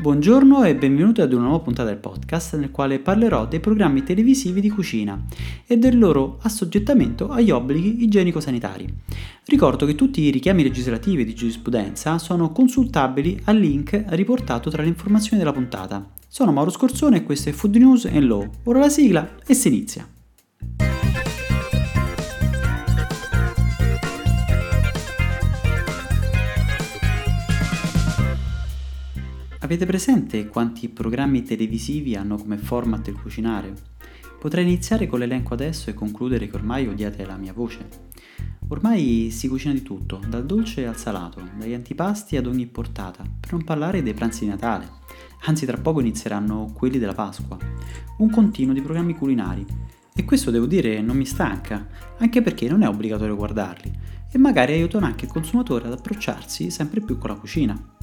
Buongiorno e benvenuti ad una nuova puntata del podcast nel quale parlerò dei programmi televisivi di cucina e del loro assoggettamento agli obblighi igienico-sanitari. Ricordo che tutti i richiami legislativi di giurisprudenza sono consultabili al link riportato tra le informazioni della puntata. Sono Mauro Scorzone e questo è Food News and Law. Ora la sigla e si inizia. Avete presente quanti programmi televisivi hanno come format il cucinare? Potrei iniziare con l'elenco adesso e concludere che ormai odiate la mia voce. Ormai si cucina di tutto, dal dolce al salato, dagli antipasti ad ogni portata, per non parlare dei pranzi di Natale. Anzi, tra poco inizieranno quelli della Pasqua. Un continuo di programmi culinari. E questo devo dire non mi stanca, anche perché non è obbligatorio guardarli, e magari aiutano anche il consumatore ad approcciarsi sempre più con la cucina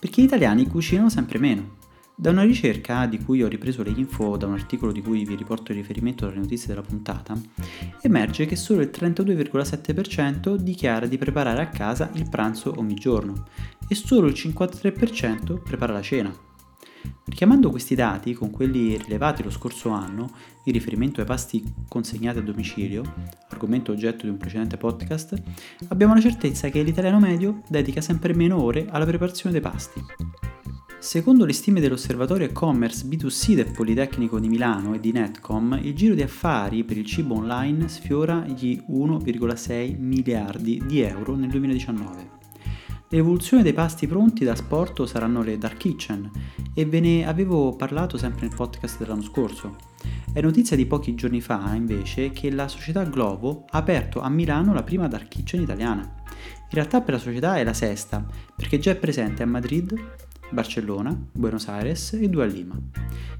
perché gli italiani cucinano sempre meno. Da una ricerca di cui ho ripreso le info da un articolo di cui vi riporto il riferimento dalle notizie della puntata, emerge che solo il 32,7% dichiara di preparare a casa il pranzo ogni giorno e solo il 53% prepara la cena. Richiamando questi dati con quelli rilevati lo scorso anno in riferimento ai pasti consegnati a domicilio, argomento oggetto di un precedente podcast, abbiamo la certezza che l'italiano medio dedica sempre meno ore alla preparazione dei pasti. Secondo le stime dell'osservatorio e-commerce B2C del Politecnico di Milano e di Netcom, il giro di affari per il cibo online sfiora gli 1,6 miliardi di euro nel 2019. L'evoluzione dei pasti pronti da sport saranno le dark kitchen e ve ne avevo parlato sempre nel podcast dell'anno scorso. È notizia di pochi giorni fa, invece, che la società Globo ha aperto a Milano la prima dark kitchen italiana. In realtà per la società è la sesta, perché già è presente a Madrid, Barcellona, Buenos Aires e due a Lima.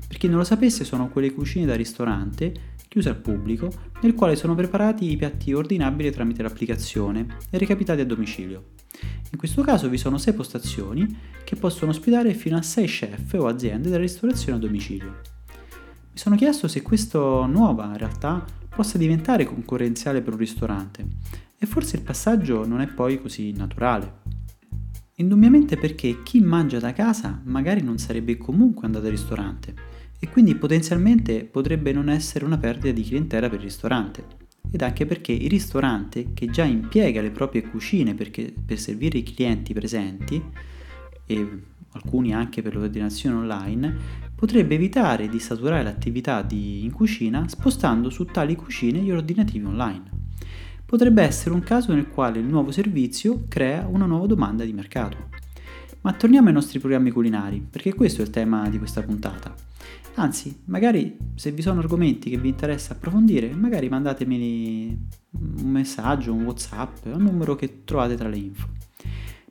Per chi non lo sapesse sono quelle cucine da ristorante chiuse al pubblico, nel quale sono preparati i piatti ordinabili tramite l'applicazione e recapitati a domicilio. In questo caso vi sono 6 postazioni che possono ospitare fino a 6 chef o aziende della ristorazione a domicilio. Mi sono chiesto se questa nuova realtà possa diventare concorrenziale per un ristorante e forse il passaggio non è poi così naturale. Indubbiamente perché chi mangia da casa magari non sarebbe comunque andato al ristorante e quindi potenzialmente potrebbe non essere una perdita di clientela per il ristorante ed anche perché il ristorante che già impiega le proprie cucine perché, per servire i clienti presenti e alcuni anche per l'ordinazione online, potrebbe evitare di saturare l'attività di, in cucina spostando su tali cucine gli ordinativi online. Potrebbe essere un caso nel quale il nuovo servizio crea una nuova domanda di mercato. Ma torniamo ai nostri programmi culinari, perché questo è il tema di questa puntata. Anzi, magari se vi sono argomenti che vi interessa approfondire, magari mandatemi un messaggio, un WhatsApp, un numero che trovate tra le info.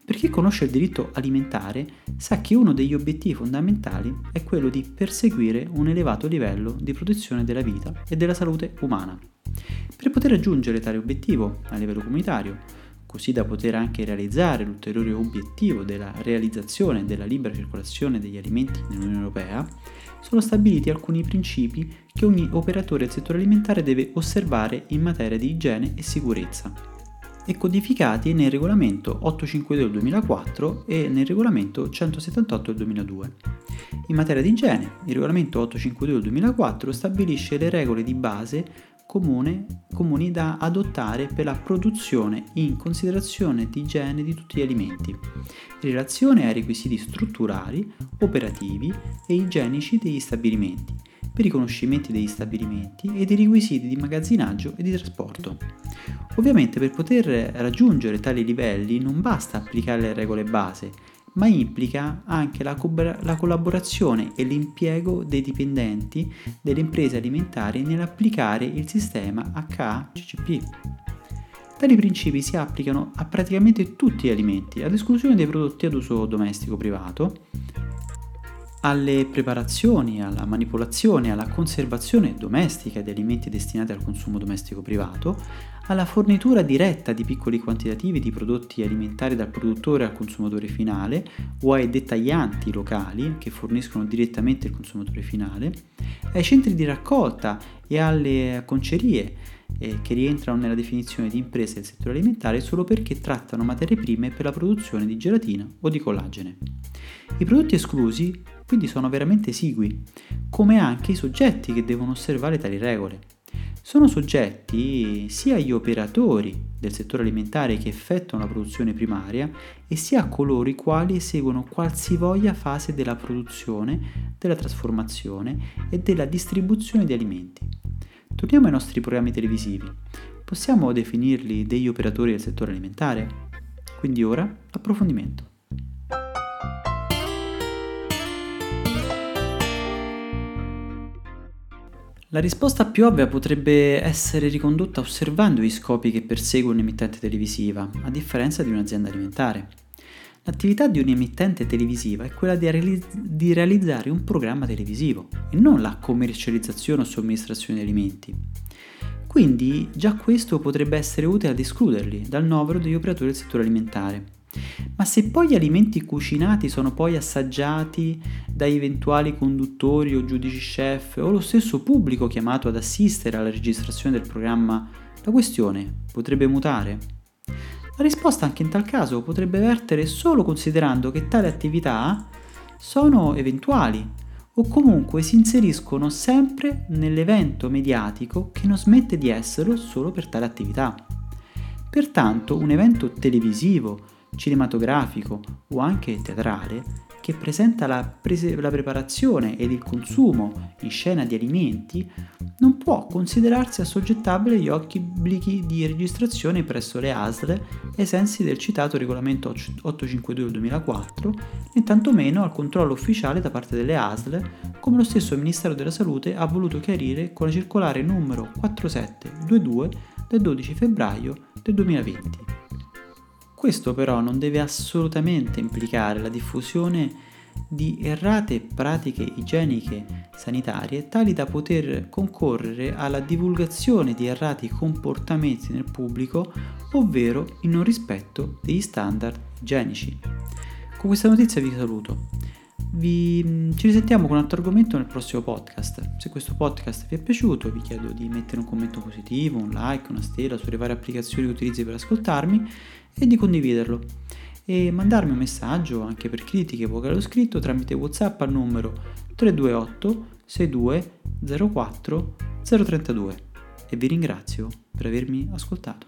Per chi conosce il diritto alimentare sa che uno degli obiettivi fondamentali è quello di perseguire un elevato livello di protezione della vita e della salute umana. Per poter raggiungere tale obiettivo a livello comunitario, così da poter anche realizzare l'ulteriore obiettivo della realizzazione della libera circolazione degli alimenti nell'Unione Europea, sono stabiliti alcuni principi che ogni operatore del settore alimentare deve osservare in materia di igiene e sicurezza e codificati nel regolamento 852 del 2004 e nel regolamento 178 del 2002. In materia di igiene, il regolamento 852 del 2004 stabilisce le regole di base comune, comuni da adottare per la produzione in considerazione di igiene di tutti gli alimenti, in relazione ai requisiti strutturali, operativi e igienici degli stabilimenti, per i riconoscimenti degli stabilimenti e dei requisiti di magazzinaggio e di trasporto. Ovviamente per poter raggiungere tali livelli non basta applicare le regole base, ma implica anche la, co- la collaborazione e l'impiego dei dipendenti delle imprese alimentari nell'applicare il sistema HACCP. Tali principi si applicano a praticamente tutti gli alimenti, ad esclusione dei prodotti ad uso domestico privato, alle preparazioni, alla manipolazione, alla conservazione domestica di alimenti destinati al consumo domestico privato, alla fornitura diretta di piccoli quantitativi di prodotti alimentari dal produttore al consumatore finale o ai dettaglianti locali che forniscono direttamente il consumatore finale, ai centri di raccolta e alle concerie eh, che rientrano nella definizione di imprese del settore alimentare solo perché trattano materie prime per la produzione di gelatina o di collagene. I prodotti esclusi quindi sono veramente esigui, come anche i soggetti che devono osservare tali regole. Sono soggetti sia gli operatori del settore alimentare che effettuano la produzione primaria e sia coloro i quali eseguono qualsivoglia fase della produzione, della trasformazione e della distribuzione di alimenti. Torniamo ai nostri programmi televisivi. Possiamo definirli degli operatori del settore alimentare? Quindi ora approfondimento. La risposta più ovvia potrebbe essere ricondotta osservando gli scopi che persegue un'emittente televisiva, a differenza di un'azienda alimentare. L'attività di un'emittente televisiva è quella di, realizz- di, realizzare un programma televisivo e non la commercializzazione o somministrazione di alimenti. Quindi già questo potrebbe essere utile ad escluderli dal novero degli operatori del settore alimentare. Ma se poi gli alimenti cucinati sono poi assaggiati da eventuali conduttori o giudici chef o lo stesso pubblico chiamato ad assistere alla registrazione del programma, la questione potrebbe mutare? La risposta anche in tal caso potrebbe vertere solo considerando che tali attività sono eventuali o comunque si inseriscono sempre nell'evento mediatico che non smette di esserlo solo per tale attività. Pertanto un evento televisivo cinematografico o anche teatrale che presenta la, prese- la, preparazione ed il consumo in scena di alimenti non può considerarsi assoggettabile agli obblighi di registrazione presso le ASL ai sensi del citato regolamento 852 del 2004 né tantomeno al controllo ufficiale da parte delle ASL come lo stesso Ministero della Salute ha voluto chiarire con la circolare numero 4722 del 12 febbraio del 2020. Questo però non deve assolutamente implicare la diffusione di errate pratiche igieniche sanitarie tali da poter concorrere alla divulgazione di errati comportamenti nel pubblico, ovvero il non rispetto degli standard igienici. Con questa notizia vi saluto. Vi, ci risentiamo con un altro argomento nel prossimo podcast. Se questo podcast vi è piaciuto, vi chiedo di mettere un commento positivo, un like, una stella sulle varie applicazioni che utilizzi per ascoltarmi e di condividerlo e mandarmi un messaggio anche per critiche o scritto tramite WhatsApp al numero 328 62 04 032 e vi ringrazio per avermi ascoltato.